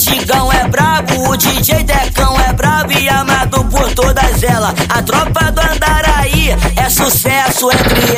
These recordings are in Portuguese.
Digão é brabo, o DJ Decão é brabo e amado por todas elas. A tropa do Andaraí é sucesso entre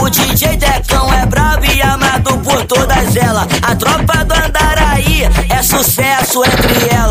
O DJ Decão é brabo e amado por todas elas. A tropa do Andaraí é sucesso entre elas.